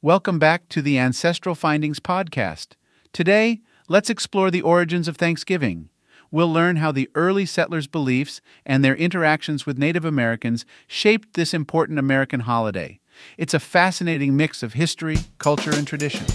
Welcome back to the Ancestral Findings Podcast. Today, let's explore the origins of Thanksgiving. We'll learn how the early settlers' beliefs and their interactions with Native Americans shaped this important American holiday. It's a fascinating mix of history, culture, and tradition.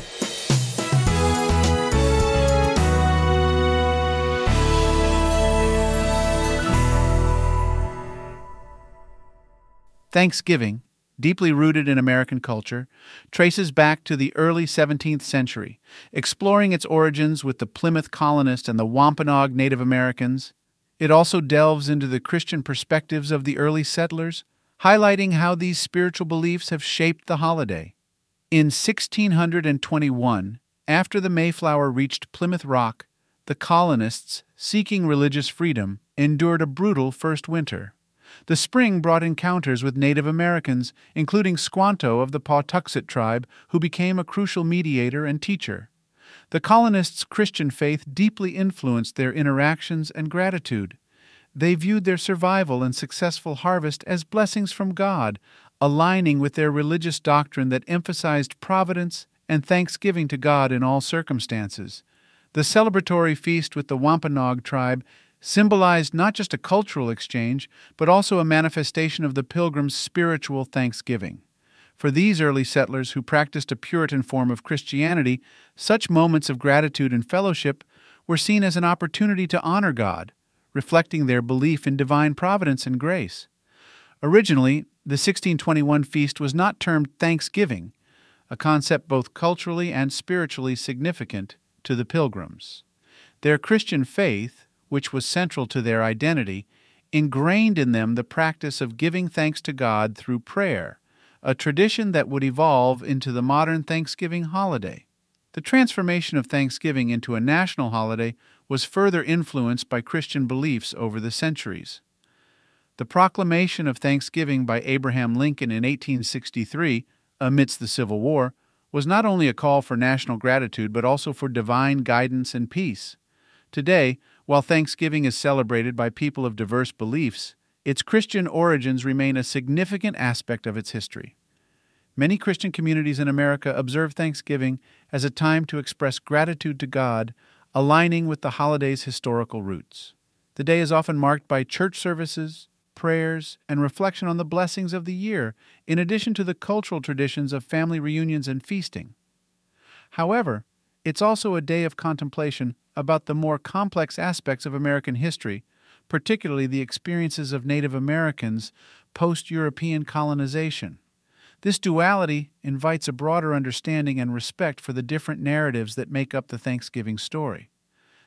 Thanksgiving, deeply rooted in American culture, traces back to the early 17th century, exploring its origins with the Plymouth colonists and the Wampanoag Native Americans. It also delves into the Christian perspectives of the early settlers, highlighting how these spiritual beliefs have shaped the holiday. In 1621, after the Mayflower reached Plymouth Rock, the colonists, seeking religious freedom, endured a brutal first winter. The spring brought encounters with Native Americans, including Squanto of the Pawtuxet tribe, who became a crucial mediator and teacher. The colonists' Christian faith deeply influenced their interactions and gratitude. They viewed their survival and successful harvest as blessings from God, aligning with their religious doctrine that emphasized providence and thanksgiving to God in all circumstances. The celebratory feast with the Wampanoag tribe symbolized not just a cultural exchange, but also a manifestation of the pilgrims' spiritual thanksgiving. For these early settlers who practiced a Puritan form of Christianity, such moments of gratitude and fellowship were seen as an opportunity to honor God, reflecting their belief in divine providence and grace. Originally, the 1621 feast was not termed Thanksgiving, a concept both culturally and spiritually significant to the pilgrims. Their Christian faith, which was central to their identity, ingrained in them the practice of giving thanks to God through prayer, a tradition that would evolve into the modern Thanksgiving holiday. The transformation of Thanksgiving into a national holiday was further influenced by Christian beliefs over the centuries. The proclamation of Thanksgiving by Abraham Lincoln in 1863, amidst the Civil War, was not only a call for national gratitude but also for divine guidance and peace. Today, while Thanksgiving is celebrated by people of diverse beliefs, its Christian origins remain a significant aspect of its history. Many Christian communities in America observe Thanksgiving as a time to express gratitude to God, aligning with the holiday's historical roots. The day is often marked by church services, prayers, and reflection on the blessings of the year, in addition to the cultural traditions of family reunions and feasting. However, it's also a day of contemplation about the more complex aspects of American history, particularly the experiences of Native Americans post European colonization. This duality invites a broader understanding and respect for the different narratives that make up the Thanksgiving story.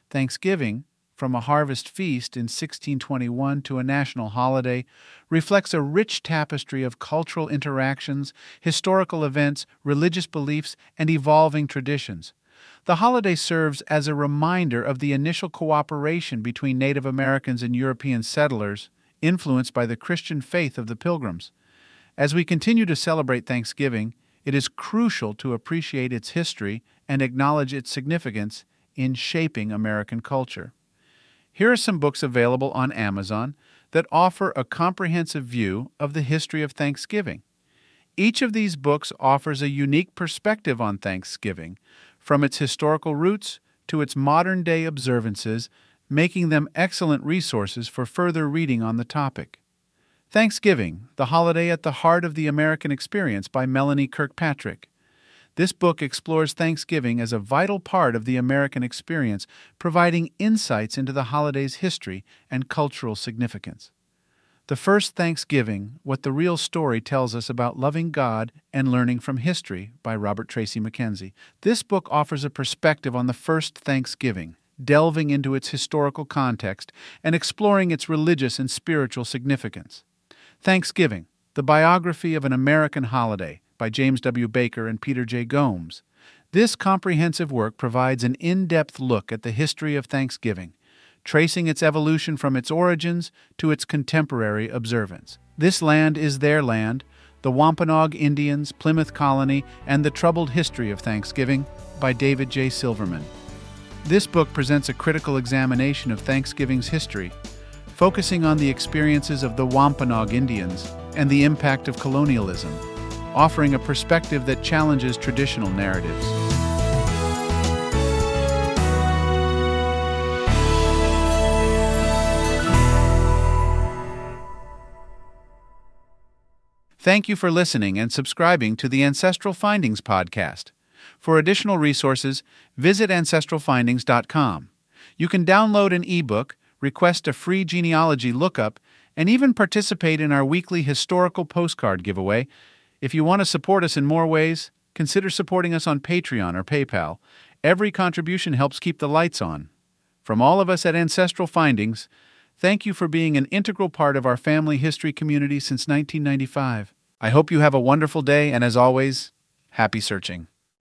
Thanksgiving, from a harvest feast in 1621 to a national holiday, reflects a rich tapestry of cultural interactions, historical events, religious beliefs, and evolving traditions. The holiday serves as a reminder of the initial cooperation between Native Americans and European settlers, influenced by the Christian faith of the Pilgrims. As we continue to celebrate Thanksgiving, it is crucial to appreciate its history and acknowledge its significance in shaping American culture. Here are some books available on Amazon that offer a comprehensive view of the history of Thanksgiving. Each of these books offers a unique perspective on Thanksgiving, from its historical roots to its modern day observances, making them excellent resources for further reading on the topic. Thanksgiving, the holiday at the heart of the American experience by Melanie Kirkpatrick. This book explores Thanksgiving as a vital part of the American experience, providing insights into the holiday's history and cultural significance. The First Thanksgiving What the Real Story Tells Us About Loving God and Learning from History by Robert Tracy McKenzie. This book offers a perspective on the first Thanksgiving, delving into its historical context and exploring its religious and spiritual significance. Thanksgiving The Biography of an American Holiday by James W. Baker and Peter J. Gomes. This comprehensive work provides an in depth look at the history of Thanksgiving tracing its evolution from its origins to its contemporary observance. This land is their land, the Wampanoag Indians, Plymouth Colony, and the Troubled History of Thanksgiving by David J. Silverman. This book presents a critical examination of Thanksgiving's history, focusing on the experiences of the Wampanoag Indians and the impact of colonialism. offering a perspective that challenges traditional narratives. Thank you for listening and subscribing to the Ancestral Findings podcast. For additional resources, visit ancestralfindings.com. You can download an ebook, request a free genealogy lookup, and even participate in our weekly historical postcard giveaway. If you want to support us in more ways, consider supporting us on Patreon or PayPal. Every contribution helps keep the lights on. From all of us at Ancestral Findings, thank you for being an integral part of our family history community since 1995. I hope you have a wonderful day, and as always, happy searching.